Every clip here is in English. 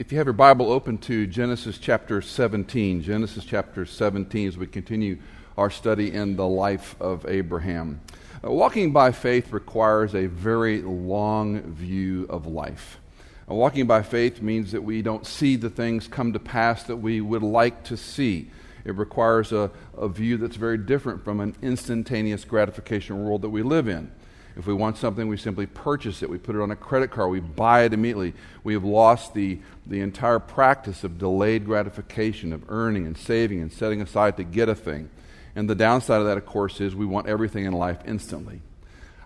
If you have your Bible open to Genesis chapter 17, Genesis chapter 17, as we continue our study in the life of Abraham. Uh, walking by faith requires a very long view of life. Uh, walking by faith means that we don't see the things come to pass that we would like to see. It requires a, a view that's very different from an instantaneous gratification world that we live in. If we want something, we simply purchase it. We put it on a credit card. We buy it immediately. We have lost the, the entire practice of delayed gratification, of earning and saving and setting aside to get a thing. And the downside of that, of course, is we want everything in life instantly.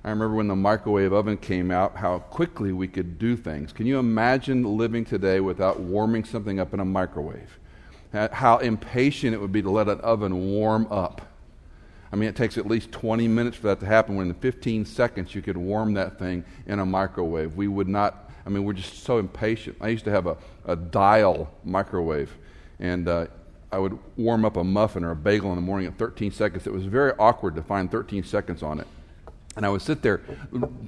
I remember when the microwave oven came out, how quickly we could do things. Can you imagine living today without warming something up in a microwave? How impatient it would be to let an oven warm up. I mean, it takes at least 20 minutes for that to happen when in 15 seconds you could warm that thing in a microwave. We would not, I mean, we're just so impatient. I used to have a, a dial microwave, and uh, I would warm up a muffin or a bagel in the morning at 13 seconds. It was very awkward to find 13 seconds on it. And I would sit there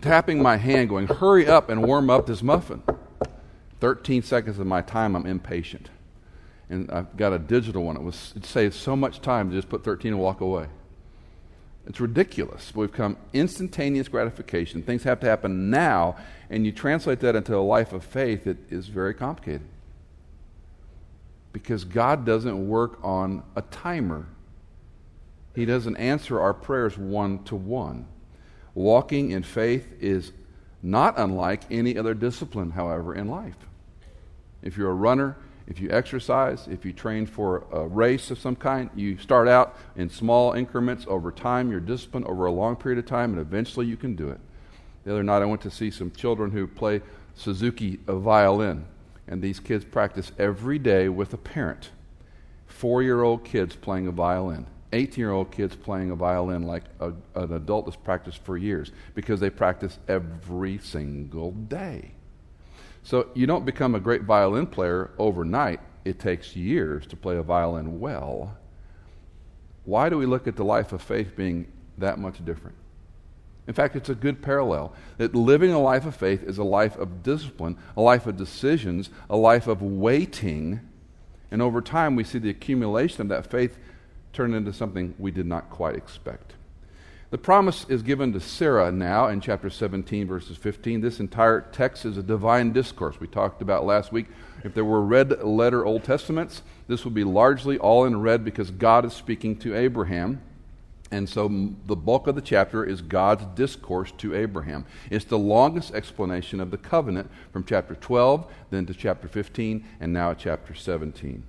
tapping my hand, going, Hurry up and warm up this muffin. 13 seconds of my time, I'm impatient. And I've got a digital one. It, was, it saves so much time to just put 13 and walk away. It's ridiculous. We've come instantaneous gratification. Things have to happen now, and you translate that into a life of faith, it is very complicated. Because God doesn't work on a timer, He doesn't answer our prayers one to one. Walking in faith is not unlike any other discipline, however, in life. If you're a runner, if you exercise, if you train for a race of some kind, you start out in small increments over time, you're disciplined over a long period of time, and eventually you can do it. The other night I went to see some children who play Suzuki violin, and these kids practice every day with a parent. Four year old kids playing a violin, 18 year old kids playing a violin like a, an adult has practiced for years because they practice every single day. So you don't become a great violin player overnight. It takes years to play a violin well. Why do we look at the life of faith being that much different? In fact, it's a good parallel that living a life of faith is a life of discipline, a life of decisions, a life of waiting. And over time, we see the accumulation of that faith turn into something we did not quite expect. The promise is given to Sarah now in chapter 17, verses 15. This entire text is a divine discourse we talked about last week. If there were red letter Old Testaments, this would be largely all in red because God is speaking to Abraham. And so the bulk of the chapter is God's discourse to Abraham. It's the longest explanation of the covenant from chapter 12, then to chapter 15, and now chapter 17.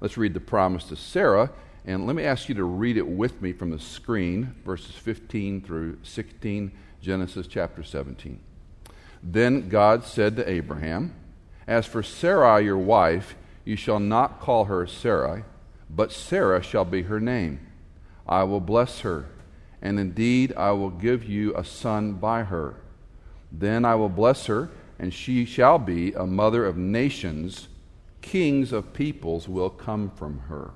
Let's read the promise to Sarah and let me ask you to read it with me from the screen, verses 15 through 16, Genesis chapter 17. Then God said to Abraham, As for Sarai your wife, you shall not call her Sarai, but Sarah shall be her name. I will bless her, and indeed I will give you a son by her. Then I will bless her, and she shall be a mother of nations. Kings of peoples will come from her.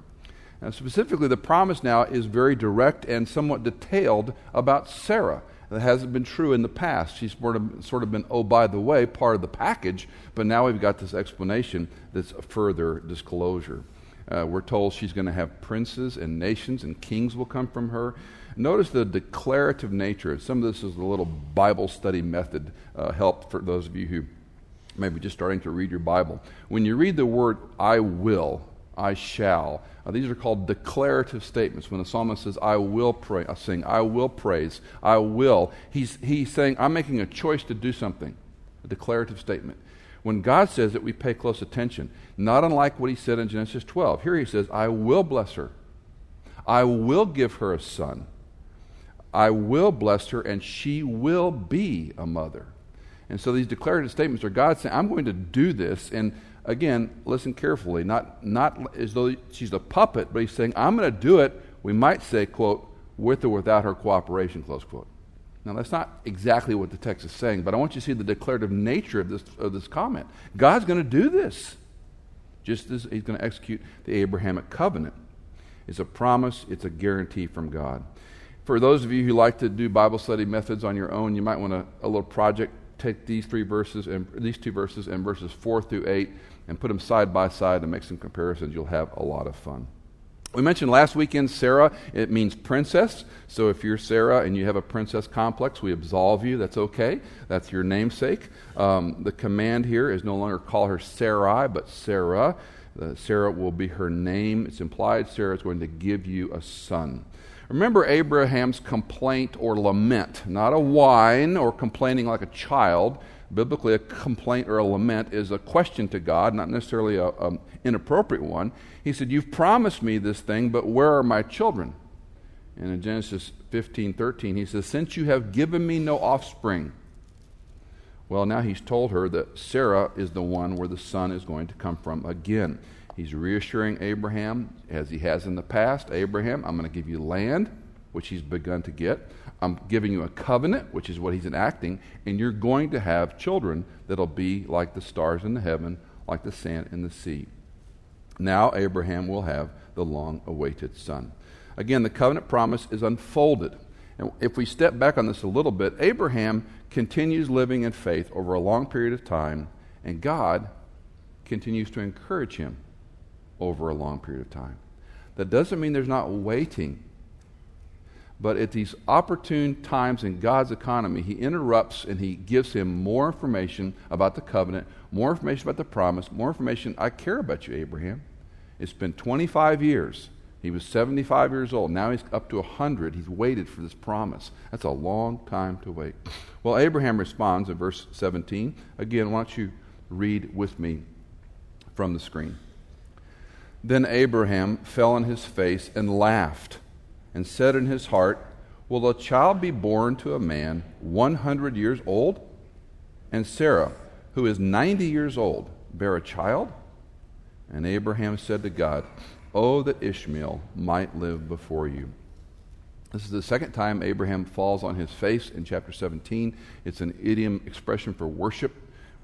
And specifically, the promise now is very direct and somewhat detailed about Sarah. That hasn't been true in the past. She's sort of, sort of been, oh, by the way, part of the package, but now we've got this explanation that's a further disclosure. Uh, we're told she's going to have princes and nations and kings will come from her. Notice the declarative nature. Some of this is a little Bible study method uh, help for those of you who maybe just starting to read your Bible. When you read the word I will, I shall, uh, these are called declarative statements. When the psalmist says, I will pray, I sing, I will praise, I will, he's, he's saying, I'm making a choice to do something. A declarative statement. When God says it, we pay close attention. Not unlike what he said in Genesis 12. Here he says, I will bless her. I will give her a son. I will bless her, and she will be a mother. And so these declarative statements are God saying, I'm going to do this, and again, listen carefully, not, not as though she's a puppet, but he's saying, I'm going to do it, we might say, quote, with or without her cooperation, close quote. Now, that's not exactly what the text is saying, but I want you to see the declarative nature of this, of this comment. God's going to do this, just as he's going to execute the Abrahamic covenant. It's a promise, it's a guarantee from God. For those of you who like to do Bible study methods on your own, you might want a, a little project take these three verses and these two verses and verses four through eight and put them side by side and make some comparisons. You'll have a lot of fun. We mentioned last weekend Sarah, it means princess. So if you're Sarah and you have a princess complex, we absolve you. That's okay. That's your namesake. Um, the command here is no longer call her Sarai, but Sarah. Uh, Sarah will be her name. It's implied Sarah is going to give you a son. Remember Abraham's complaint or lament, not a whine or complaining like a child. Biblically, a complaint or a lament is a question to God, not necessarily an inappropriate one. He said, You've promised me this thing, but where are my children? And in Genesis 15 13, he says, Since you have given me no offspring. Well, now he's told her that Sarah is the one where the son is going to come from again. He's reassuring Abraham, as he has in the past Abraham, I'm going to give you land, which he's begun to get. I'm giving you a covenant, which is what he's enacting, and you're going to have children that'll be like the stars in the heaven, like the sand in the sea. Now Abraham will have the long awaited son. Again, the covenant promise is unfolded. And if we step back on this a little bit, Abraham continues living in faith over a long period of time, and God continues to encourage him over a long period of time. That doesn't mean there's not waiting, but at these opportune times in God's economy, He interrupts and He gives him more information about the covenant, more information about the promise, more information. I care about you, Abraham. It's been 25 years. He was 75 years old. Now he's up to 100. He's waited for this promise. That's a long time to wait. Well, Abraham responds in verse 17. Again, why don't you read with me from the screen? Then Abraham fell on his face and laughed, and said in his heart, Will a child be born to a man 100 years old? And Sarah, who is 90 years old, bear a child? And Abraham said to God, Oh, that Ishmael might live before you. This is the second time Abraham falls on his face in chapter 17. It's an idiom expression for worship.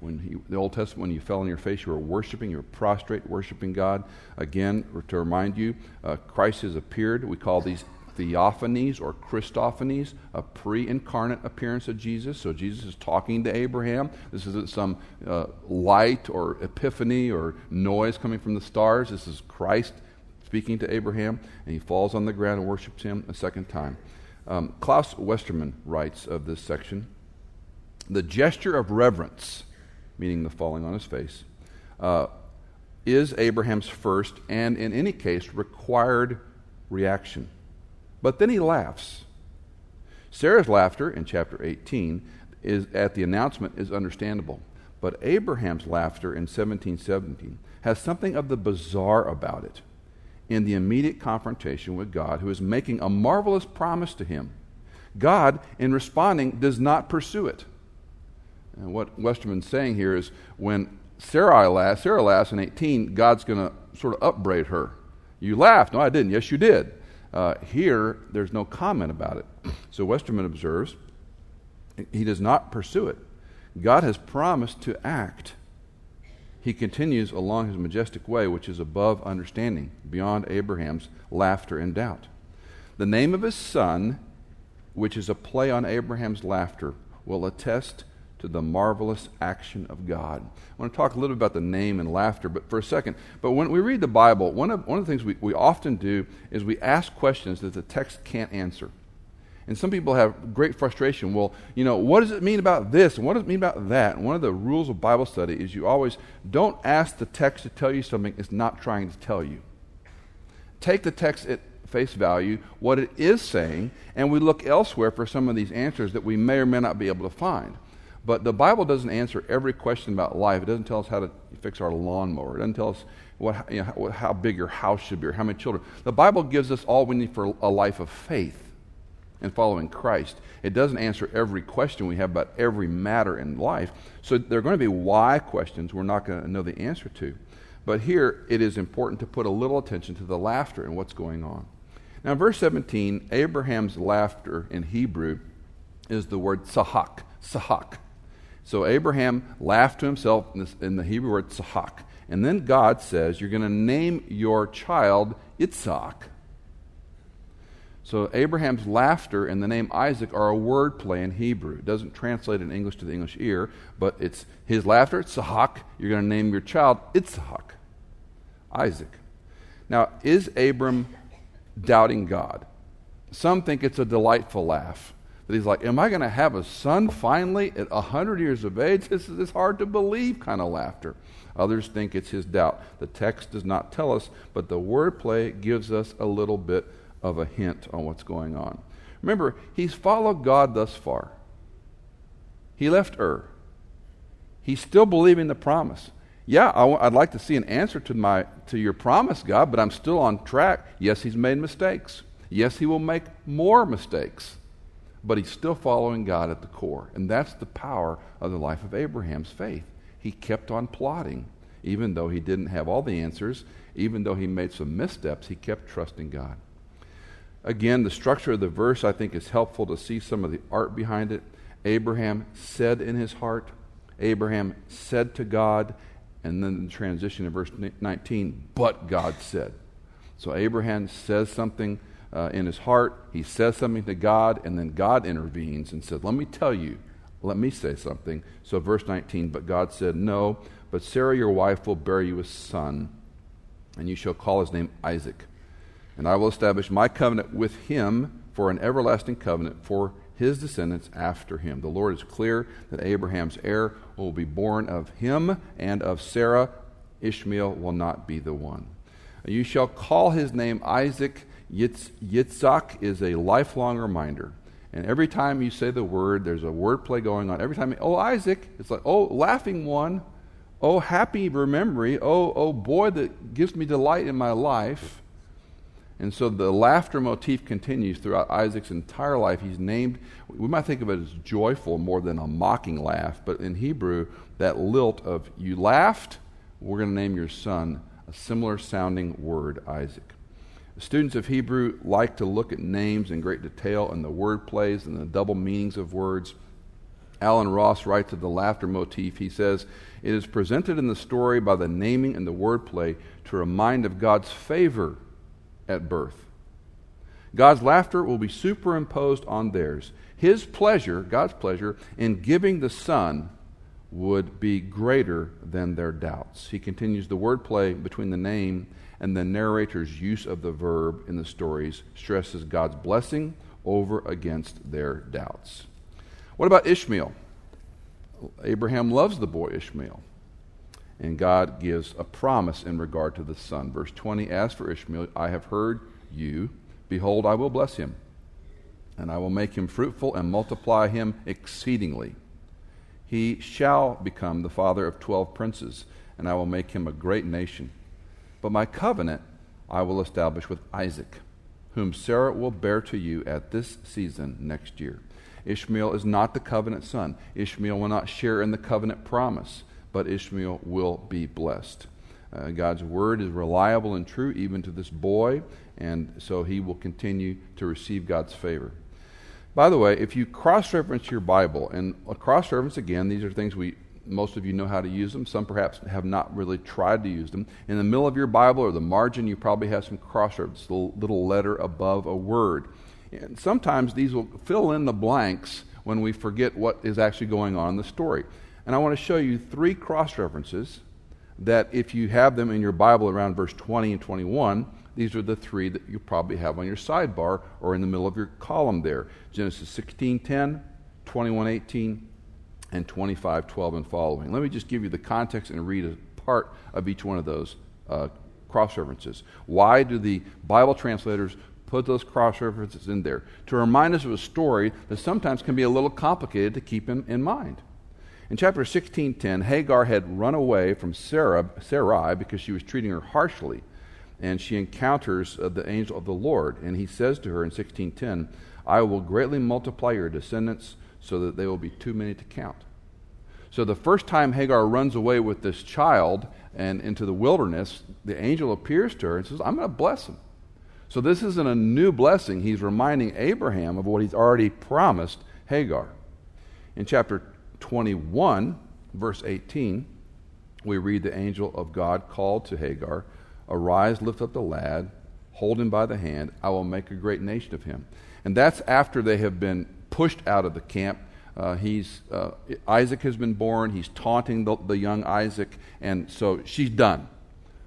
When he, the Old Testament, when you fell on your face, you were worshiping, you were prostrate, worshiping God. Again, to remind you, uh, Christ has appeared. We call these theophanies or Christophanies, a pre incarnate appearance of Jesus. So Jesus is talking to Abraham. This isn't some uh, light or epiphany or noise coming from the stars. This is Christ speaking to Abraham, and he falls on the ground and worships him a second time. Um, Klaus Westermann writes of this section The gesture of reverence, meaning the falling on his face, uh, is Abraham's first and, in any case, required reaction. But then he laughs. Sarah's laughter in chapter 18 is, at the announcement is understandable. But Abraham's laughter in 1717 has something of the bizarre about it in the immediate confrontation with God, who is making a marvelous promise to him. God, in responding, does not pursue it. And what Westermann's saying here is when Sarah laughs, Sarah laughs in 18, God's going to sort of upbraid her. You laughed. No, I didn't. Yes, you did. Uh, here, there's no comment about it. So Westermann observes he does not pursue it. God has promised to act. He continues along his majestic way, which is above understanding, beyond Abraham's laughter and doubt. The name of his son, which is a play on Abraham's laughter, will attest to the marvelous action of God. I want to talk a little bit about the name and laughter, but for a second. But when we read the Bible, one of, one of the things we, we often do is we ask questions that the text can't answer. And some people have great frustration. Well, you know, what does it mean about this? And what does it mean about that? And one of the rules of Bible study is you always don't ask the text to tell you something it's not trying to tell you. Take the text at face value, what it is saying, and we look elsewhere for some of these answers that we may or may not be able to find. But the Bible doesn't answer every question about life. It doesn't tell us how to fix our lawnmower. It doesn't tell us what, you know, how big your house should be or how many children. The Bible gives us all we need for a life of faith and following Christ. It doesn't answer every question we have about every matter in life. So there are going to be why questions we're not going to know the answer to. But here it is important to put a little attention to the laughter and what's going on. Now, in verse 17, Abraham's laughter in Hebrew is the word sahak. Sahak. So Abraham laughed to himself in, this, in the Hebrew word tzahak. And then God says, You're going to name your child Itzhak. So Abraham's laughter and the name Isaac are a word play in Hebrew. It doesn't translate in English to the English ear, but it's his laughter, it's Sahak. You're going to name your child Itzhak, Isaac. Now, is Abram doubting God? Some think it's a delightful laugh. That he's like, Am I going to have a son finally at 100 years of age? This is this hard to believe kind of laughter. Others think it's his doubt. The text does not tell us, but the wordplay gives us a little bit of a hint on what's going on. Remember, he's followed God thus far. He left Ur. He's still believing the promise. Yeah, i w- I'd like to see an answer to, my, to your promise, God, but I'm still on track. Yes, he's made mistakes. Yes, he will make more mistakes. But he's still following God at the core. And that's the power of the life of Abraham's faith. He kept on plotting. Even though he didn't have all the answers, even though he made some missteps, he kept trusting God. Again, the structure of the verse I think is helpful to see some of the art behind it. Abraham said in his heart, Abraham said to God, and then the transition in verse 19, but God said. So Abraham says something uh, in his heart, he says something to God, and then God intervenes and says, Let me tell you, let me say something. So, verse 19, but God said, No, but Sarah your wife will bear you a son, and you shall call his name Isaac. And I will establish my covenant with him for an everlasting covenant for his descendants after him. The Lord is clear that Abraham's heir will be born of him and of Sarah. Ishmael will not be the one. You shall call his name Isaac. Yitz, Yitzhak is a lifelong reminder. And every time you say the word, there's a word play going on. Every time, oh, Isaac, it's like, oh, laughing one. Oh, happy memory. Oh, oh, boy that gives me delight in my life. And so the laughter motif continues throughout Isaac's entire life. He's named, we might think of it as joyful more than a mocking laugh, but in Hebrew, that lilt of you laughed, we're going to name your son a similar sounding word, Isaac. Students of Hebrew like to look at names in great detail and the word plays and the double meanings of words. Allen Ross writes of the laughter motif. He says, It is presented in the story by the naming and the wordplay to remind of God's favor at birth. God's laughter will be superimposed on theirs. His pleasure, God's pleasure, in giving the Son would be greater than their doubts. He continues the wordplay between the name and the narrator's use of the verb in the stories stresses God's blessing over against their doubts. What about Ishmael? Abraham loves the boy Ishmael. And God gives a promise in regard to the son. Verse 20 As for Ishmael, I have heard you. Behold, I will bless him, and I will make him fruitful and multiply him exceedingly. He shall become the father of twelve princes, and I will make him a great nation. But my covenant I will establish with Isaac, whom Sarah will bear to you at this season next year. Ishmael is not the covenant son. Ishmael will not share in the covenant promise but Ishmael will be blessed. Uh, God's word is reliable and true even to this boy, and so he will continue to receive God's favor. By the way, if you cross reference your Bible, and cross reference again, these are things we most of you know how to use them. Some perhaps have not really tried to use them. In the middle of your Bible or the margin, you probably have some cross reference, a little letter above a word. And sometimes these will fill in the blanks when we forget what is actually going on in the story. And I want to show you three cross references that, if you have them in your Bible around verse 20 and 21, these are the three that you probably have on your sidebar or in the middle of your column there Genesis 16:10, 21:18, and 25:12 and following. Let me just give you the context and read a part of each one of those uh, cross references. Why do the Bible translators put those cross references in there? To remind us of a story that sometimes can be a little complicated to keep in, in mind. In chapter 16:10, Hagar had run away from Sarah, Sarai because she was treating her harshly, and she encounters uh, the angel of the Lord, and he says to her in 16:10, "I will greatly multiply your descendants so that they will be too many to count." So the first time Hagar runs away with this child and into the wilderness, the angel appears to her and says, "I'm going to bless him." So this isn't a new blessing. He's reminding Abraham of what he's already promised Hagar. In chapter 21, verse 18, we read the angel of God called to Hagar, Arise, lift up the lad, hold him by the hand. I will make a great nation of him. And that's after they have been pushed out of the camp. Uh, he's, uh, Isaac has been born. He's taunting the, the young Isaac. And so she's done.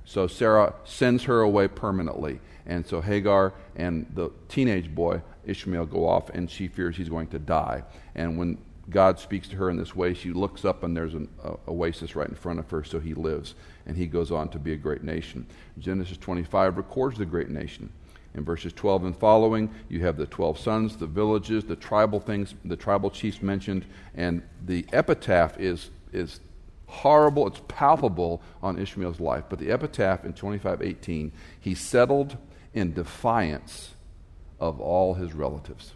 So Sarah sends her away permanently. And so Hagar and the teenage boy, Ishmael, go off, and she fears he's going to die. And when God speaks to her in this way, she looks up, and there's an uh, oasis right in front of her, so he lives. And he goes on to be a great nation. Genesis 25 records the great nation. In verses 12 and following, you have the 12 sons, the villages, the tribal things, the tribal chiefs mentioned, and the epitaph is, is horrible, it's palpable on Ishmael's life. But the epitaph in 25:18, he settled in defiance of all his relatives.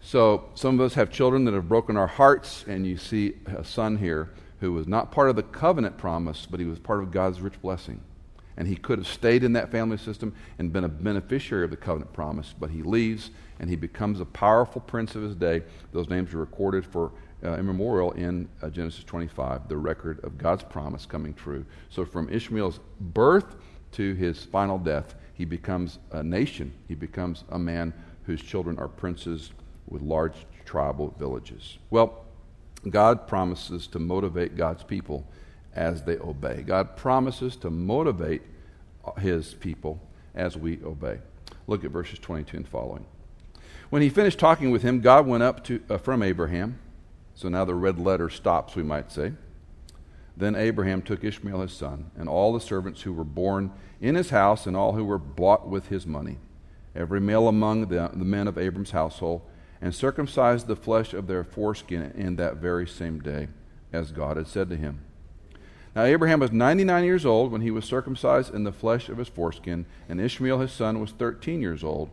So, some of us have children that have broken our hearts, and you see a son here who was not part of the covenant promise, but he was part of God's rich blessing. And he could have stayed in that family system and been a beneficiary of the covenant promise, but he leaves and he becomes a powerful prince of his day. Those names are recorded for uh, immemorial in uh, Genesis 25, the record of God's promise coming true. So from Ishmael's birth to his final death, he becomes a nation. He becomes a man whose children are princes with large tribal villages. Well, God promises to motivate God's people as they obey. God promises to motivate his people as we obey. Look at verses 22 and following. When he finished talking with him, God went up to, uh, from Abraham so now the red letter stops, we might say. Then Abraham took Ishmael his son, and all the servants who were born in his house, and all who were bought with his money, every male among the, the men of Abram's household, and circumcised the flesh of their foreskin in that very same day, as God had said to him. Now Abraham was 99 years old when he was circumcised in the flesh of his foreskin, and Ishmael his son was 13 years old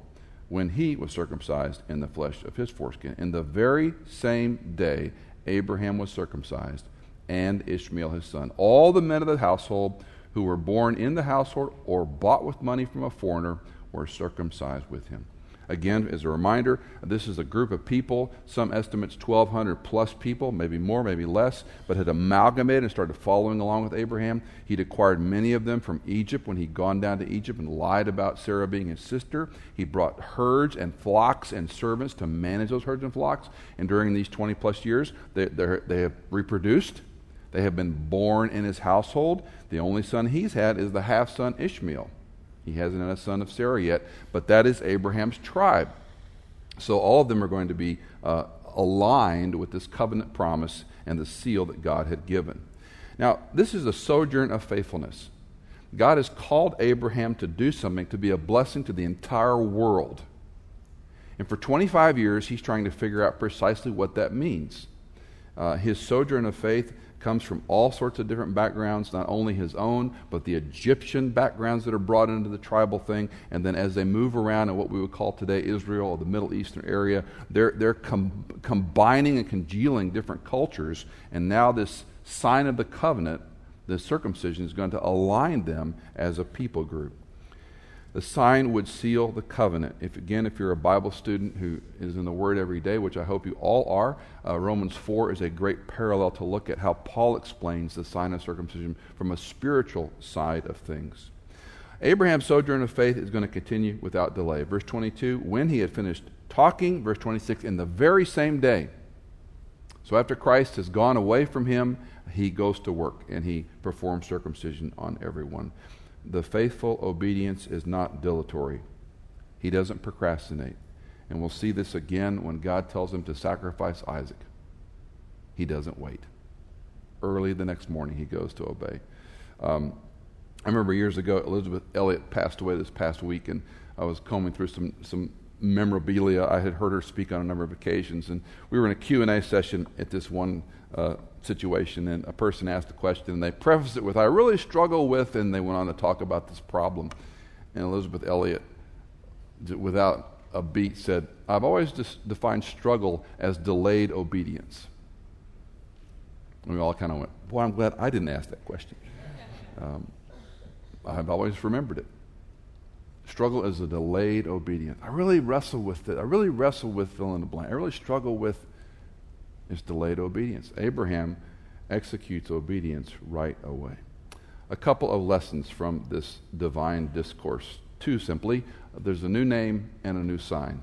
when he was circumcised in the flesh of his foreskin. In the very same day, Abraham was circumcised, and Ishmael his son. All the men of the household who were born in the household or bought with money from a foreigner were circumcised with him. Again, as a reminder, this is a group of people, some estimates 1,200 plus people, maybe more, maybe less, but had amalgamated and started following along with Abraham. He'd acquired many of them from Egypt when he'd gone down to Egypt and lied about Sarah being his sister. He brought herds and flocks and servants to manage those herds and flocks. And during these 20 plus years, they, they have reproduced. They have been born in his household. The only son he's had is the half son Ishmael. He hasn't had a son of Sarah yet, but that is Abraham's tribe. So all of them are going to be uh, aligned with this covenant promise and the seal that God had given. Now, this is a sojourn of faithfulness. God has called Abraham to do something to be a blessing to the entire world. And for 25 years, he's trying to figure out precisely what that means. Uh, his sojourn of faith comes from all sorts of different backgrounds, not only his own, but the Egyptian backgrounds that are brought into the tribal thing. And then as they move around in what we would call today Israel or the Middle Eastern area, they're, they're com- combining and congealing different cultures. And now this sign of the covenant, the circumcision, is going to align them as a people group. The sign would seal the covenant. If again, if you're a Bible student who is in the Word every day, which I hope you all are, uh, Romans 4 is a great parallel to look at how Paul explains the sign of circumcision from a spiritual side of things. Abraham's sojourn of faith is going to continue without delay. Verse 22, when he had finished talking, verse 26, in the very same day. So after Christ has gone away from him, he goes to work and he performs circumcision on everyone the faithful obedience is not dilatory. He doesn't procrastinate. And we'll see this again when God tells him to sacrifice Isaac. He doesn't wait. Early the next morning, he goes to obey. Um, I remember years ago, Elisabeth Elliot passed away this past week, and I was combing through some, some memorabilia. I had heard her speak on a number of occasions, and we were in a Q&A session at this one uh, situation, and a person asked a question, and they prefaced it with, I really struggle with, and they went on to talk about this problem. And Elisabeth Elliot, without a beat, said, I've always defined struggle as delayed obedience. And we all kind of went, Boy, I'm glad I didn't ask that question. Um, I've always remembered it. Struggle is a delayed obedience. I really wrestle with it. I really wrestle with fill in the blank. I really struggle with is delayed obedience. Abraham executes obedience right away. a couple of lessons from this divine discourse. Two simply there's a new name and a new sign.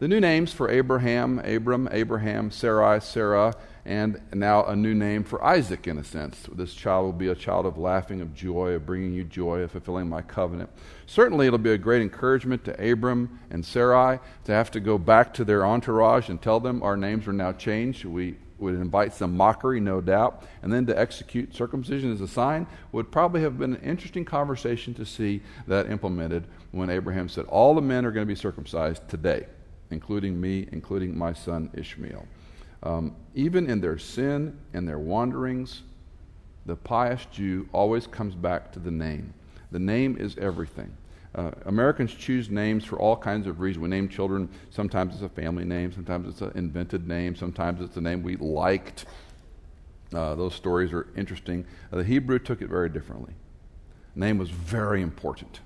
The new names for Abraham, Abram, Abraham, Sarai, Sarah, and now a new name for Isaac, in a sense. This child will be a child of laughing, of joy, of bringing you joy, of fulfilling my covenant. Certainly, it'll be a great encouragement to Abram and Sarai to have to go back to their entourage and tell them our names are now changed. We would invite some mockery, no doubt, and then to execute circumcision as a sign would probably have been an interesting conversation to see that implemented when Abraham said, All the men are going to be circumcised today, including me, including my son Ishmael. Um, even in their sin and their wanderings, the pious Jew always comes back to the name. The name is everything. Uh, Americans choose names for all kinds of reasons. We name children, sometimes it's a family name, sometimes it's an invented name, sometimes it's a name we liked. Uh, those stories are interesting. Uh, the Hebrew took it very differently. name was very important.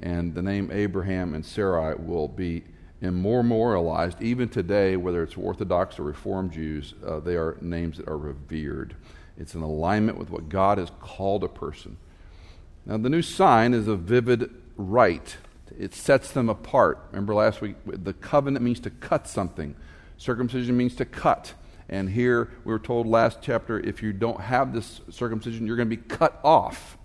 And the name Abraham and Sarai will be immemorialized even today, whether it's Orthodox or Reformed Jews, uh, they are names that are revered. It's in alignment with what God has called a person. Now, the new sign is a vivid rite. It sets them apart. Remember last week, the covenant means to cut something. Circumcision means to cut. And here we were told last chapter if you don't have this circumcision, you're going to be cut off.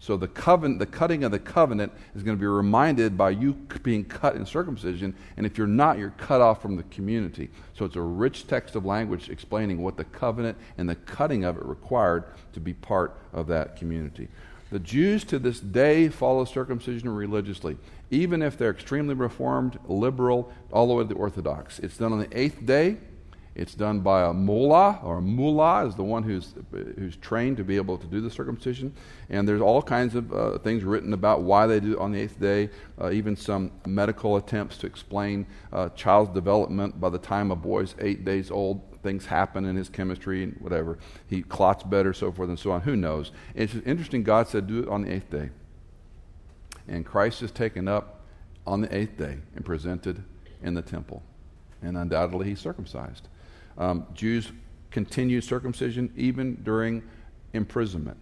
So the covenant, the cutting of the covenant is going to be reminded by you being cut in circumcision, and if you're not, you're cut off from the community. So it's a rich text of language explaining what the covenant and the cutting of it required to be part of that community. The Jews to this day follow circumcision religiously, even if they're extremely reformed, liberal, all the way to the Orthodox. It's done on the eighth day it's done by a mullah, or a mullah is the one who's, who's trained to be able to do the circumcision. And there's all kinds of uh, things written about why they do it on the eighth day, uh, even some medical attempts to explain uh, child's development. By the time a boy's eight days old, things happen in his chemistry and whatever. He clots better, so forth and so on. Who knows? It's interesting, God said, do it on the eighth day. And Christ is taken up on the eighth day and presented in the temple. And undoubtedly, he's circumcised. Um, Jews continued circumcision even during imprisonment.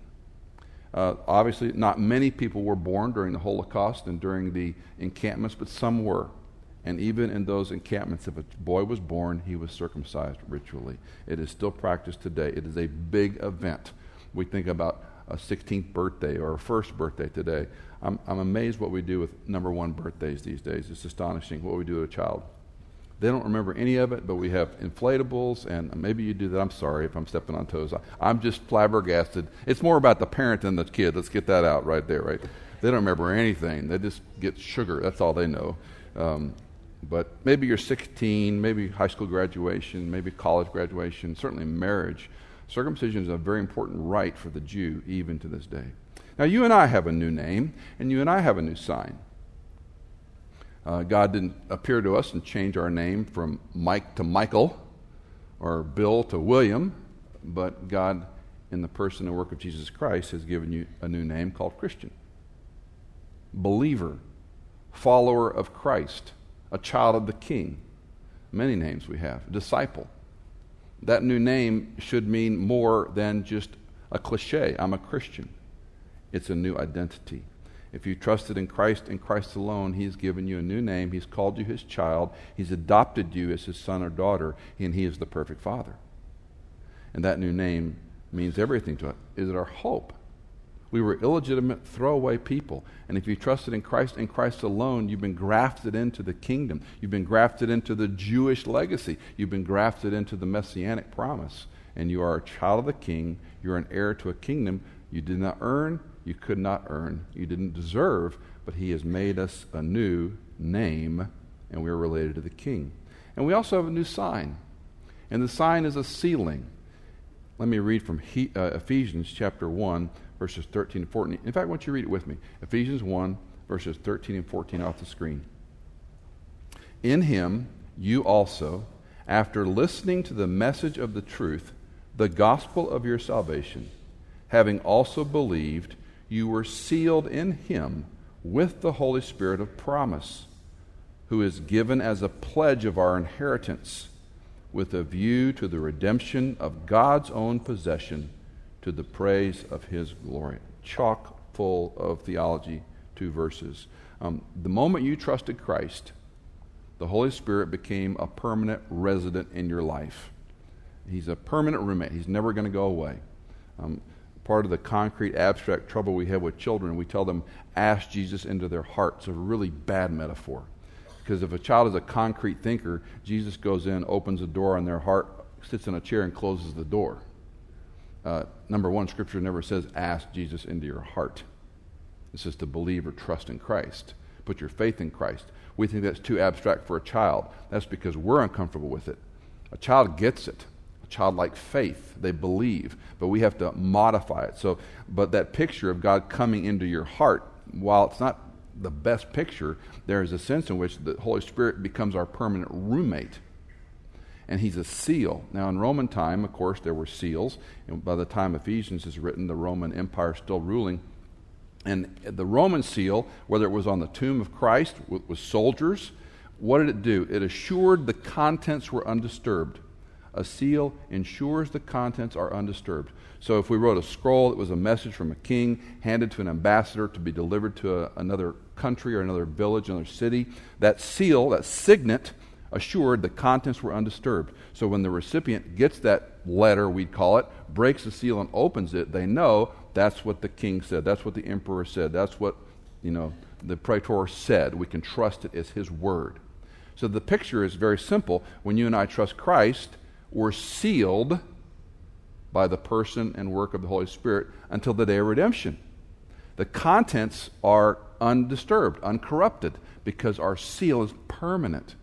Uh, obviously, not many people were born during the Holocaust and during the encampments, but some were. And even in those encampments, if a boy was born, he was circumcised ritually. It is still practiced today. It is a big event. We think about a 16th birthday or a first birthday today. I'm, I'm amazed what we do with number one birthdays these days. It's astonishing what we do to a child. They don't remember any of it, but we have inflatables, and maybe you do that. I'm sorry if I'm stepping on toes. I, am just flabbergasted. It's more about the parent than the kid. Let's get that out right there, right? They don't remember anything. They just get sugar. That's all they know. Um, but maybe you're 16, maybe high school graduation, maybe college graduation, certainly marriage. Circumcision is a very important rite for the Jew, even to this day. Now, you and I have a new name, and you and I have a new sign. Uh, God didn't appear to us and change our name from Mike to Michael or Bill to William, but God, in the person and work of Jesus Christ, has given you a new name called Christian. Believer, follower of Christ, a child of the King. Many names we have. Disciple. That new name should mean more than just a cliche. I'm a Christian. It's a new identity. If you trusted in Christ and Christ alone, He's given you a new name. He's called you His child. He's adopted you as His son or daughter, and He is the perfect Father. And that new name means everything to us. Is it our hope? We were illegitimate, throwaway people. And if you trusted in Christ and Christ alone, you've been grafted into the kingdom. You've been grafted into the Jewish legacy. You've been grafted into the messianic promise. And you are a child of the king. You're an heir to a kingdom you did not earn, you could not earn, you didn't deserve, but He has made us a new name, and we are related to the King. And we also have a new sign, and the sign is a sealing. Let me read from he, uh, Ephesians chapter 1, verses 13 and 14. In fact, I want you read it with me. Ephesians 1, verses 13 and 14 off the screen. In him, you also, after listening to the message of the truth, the gospel of your salvation, having also believed, you were sealed in him with the Holy Spirit of promise, who is given as a pledge of our inheritance, with a view to the redemption of God's own possession to the praise of his glory. chock full of theology, two verses. Um, the moment you trusted Christ, the Holy Spirit became a permanent resident in your life. He's a permanent roommate. He's never going to go away. Um, part of the concrete, abstract trouble we have with children, we tell them, ask Jesus into their heart. It's a really bad metaphor. Because if a child is a concrete thinker, Jesus goes in, opens the door on their heart, sits in a chair, and closes the door. Uh, number one, Scripture never says, ask Jesus into your heart. It says to believe or trust in Christ. Put your faith in Christ. We think that's too abstract for a child. That's because we're uncomfortable with it. A child gets it childlike faith. They believe, but we have to modify it. So, but that picture of God coming into your heart, while it's not the best picture, there is a sense in which the Holy Spirit becomes our permanent roommate. And he's a seal. Now, in Roman time, of course, there were seals. And by the time Ephesians is written, the Roman Empire is still ruling. And the Roman seal, whether it was on the tomb of Christ with, with soldiers, what did it do? It assured the contents were undisturbed a seal ensures the contents are undisturbed. So if we wrote a scroll that was a message from a king handed to an ambassador to be delivered to a, another country or another village, another city, that seal, that signet, assured the contents were undisturbed. So when the recipient gets that letter, we'd call it, breaks the seal and opens it, they know that's what the king said, that's what the emperor said, that's what, you know, the praetor said. We can trust it as his word. So the picture is very simple. When you and I trust Christ, were sealed by the person and work of the Holy Spirit until the day of redemption. The contents are undisturbed, uncorrupted, because our seal is permanent.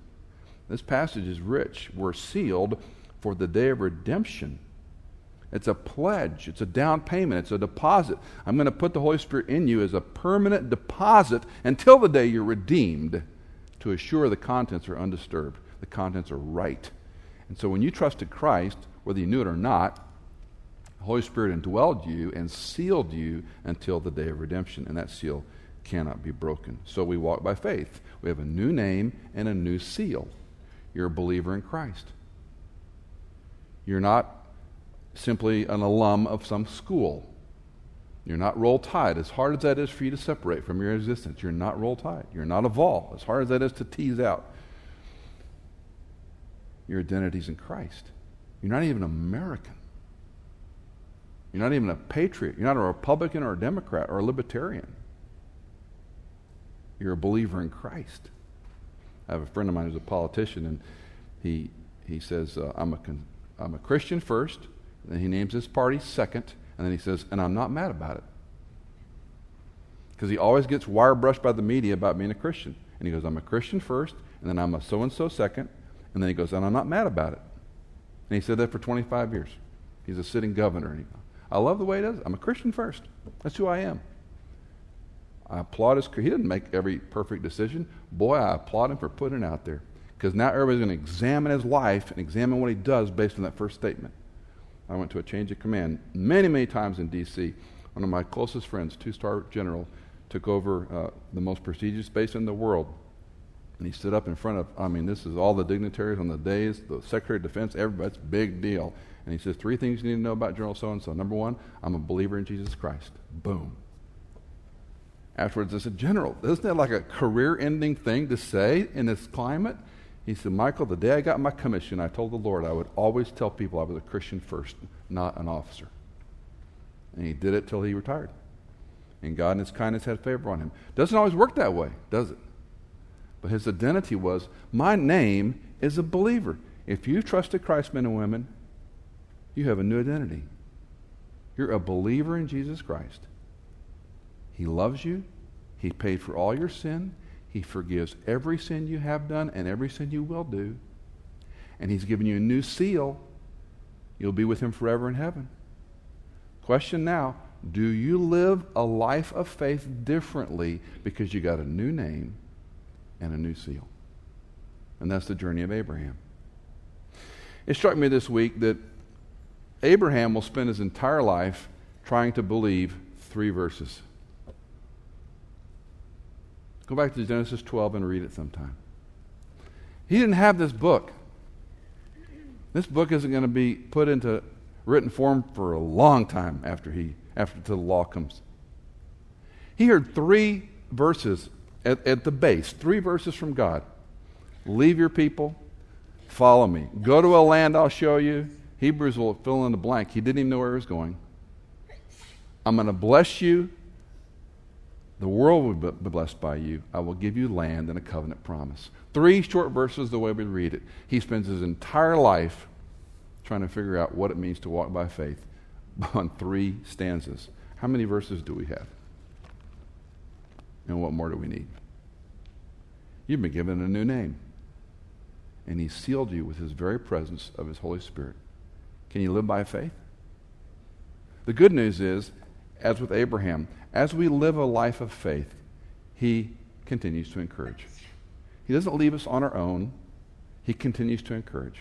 This passage is rich. We're sealed for the day of redemption. It's a pledge, it's a down payment, it's a deposit. I'm going to put the Holy Spirit in you as a permanent deposit until the day you're redeemed to assure the contents are undisturbed, the contents are right. And so when you trusted Christ, whether you knew it or not, the Holy Spirit indwelled you and sealed you until the day of redemption, and that seal cannot be broken. So we walk by faith. We have a new name and a new seal. You're a believer in Christ. You're not simply an alum of some school. You're not roll tide. As hard as that is for you to separate from your existence, you're not roll tide. You're not a vol. As hard as that is to tease out, your identity's in Christ. You're not even American. You're not even a patriot. You're not a Republican or a Democrat or a Libertarian. You're a believer in Christ. I have a friend of mine who's a politician, and he, he says, uh, I'm, a con- I'm a Christian first, then he names his party second, and then he says, and I'm not mad about it. Because he always gets wire brushed by the media about being a Christian. And he goes, I'm a Christian first, and then I'm a so and so second, and then he goes, and I'm not mad about it. And he said that for 25 years. He's a sitting governor. He, I love the way he does it. I'm a Christian first. That's who I am. I applaud his. He didn't make every perfect decision. Boy, I applaud him for putting it out there. Because now everybody's going to examine his life and examine what he does based on that first statement. I went to a change of command many, many times in D.C. One of my closest friends, two star general, took over uh, the most prestigious base in the world and he stood up in front of, I mean, this is all the dignitaries on the days, the Secretary of Defense, everybody, it's a big deal. And he says, Three things you need to know about General so and so. Number one, I'm a believer in Jesus Christ. Boom. Afterwards, I said, General, isn't that like a career ending thing to say in this climate? He said, Michael, the day I got my commission, I told the Lord I would always tell people I was a Christian first, not an officer. And he did it till he retired. And God in his kindness had favor on him. Doesn't always work that way, does it? But his identity was, my name is a believer. If you trusted Christ, men and women, you have a new identity. You're a believer in Jesus Christ. He loves you. He paid for all your sin. He forgives every sin you have done and every sin you will do. And He's given you a new seal. You'll be with Him forever in heaven. Question now Do you live a life of faith differently because you got a new name and a new seal. And that's the journey of Abraham. It struck me this week that Abraham will spend his entire life trying to believe three verses. Go back to Genesis 12 and read it sometime. He didn't have this book. This book isn't going to be put into written form for a long time after he after the law comes He heard three verses at, at the base, three verses from God. Leave your people, follow me. Go to a land I'll show you. Hebrews will fill in the blank. He didn't even know where he was going. I'm going to bless you. The world will be blessed by you. I will give you land and a covenant promise. Three short verses, the way we read it. He spends his entire life trying to figure out what it means to walk by faith on three stanzas. How many verses do we have? And what more do we need? You've been given a new name. And He sealed you with His very presence of His Holy Spirit. Can you live by faith? The good news is, as with Abraham, as we live a life of faith, He continues to encourage. He doesn't leave us on our own, He continues to encourage.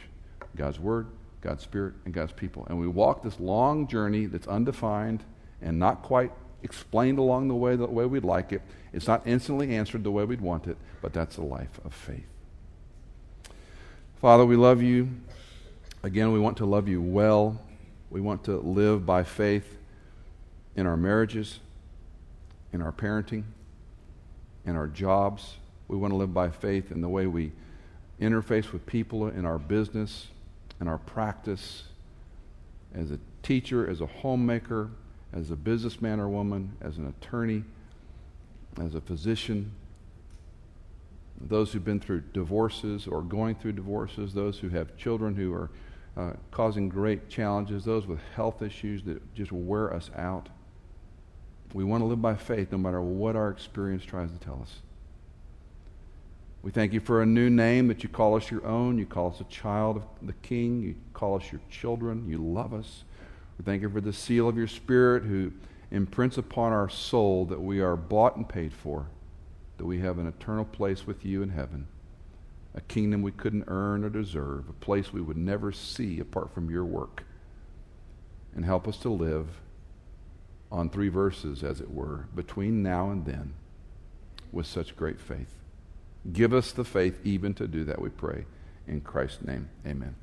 God's Word, God's Spirit, and God's people. And we walk this long journey that's undefined and not quite explained along the way the way we'd like it. It's not instantly answered the way we'd want it, but that's the life of faith. Father, we love you. Again, we want to love you well. We want to live by faith in our marriages, in our parenting, in our jobs. We want to live by faith in the way we interface with people in our business, in our practice, as a teacher, as a homemaker, as a businessman or woman, as an attorney, as a physician, those who've been through divorces or going through divorces, those who have children who are uh, causing great challenges, those with health issues that just wear us out. We want to live by faith no matter what our experience tries to tell us. We thank you for a new name that you call us your own. You call us a child of the King. You call us your children. You love us. We thank you for the seal of your Spirit who imprints upon our soul that we are bought and paid for, that we have an eternal place with you in heaven, a kingdom we couldn't earn or deserve, a place we would never see apart from your work. And help us to live on three verses, as it were, between now and then with such great faith. Give us the faith even to do that, we pray. In Christ's name, amen.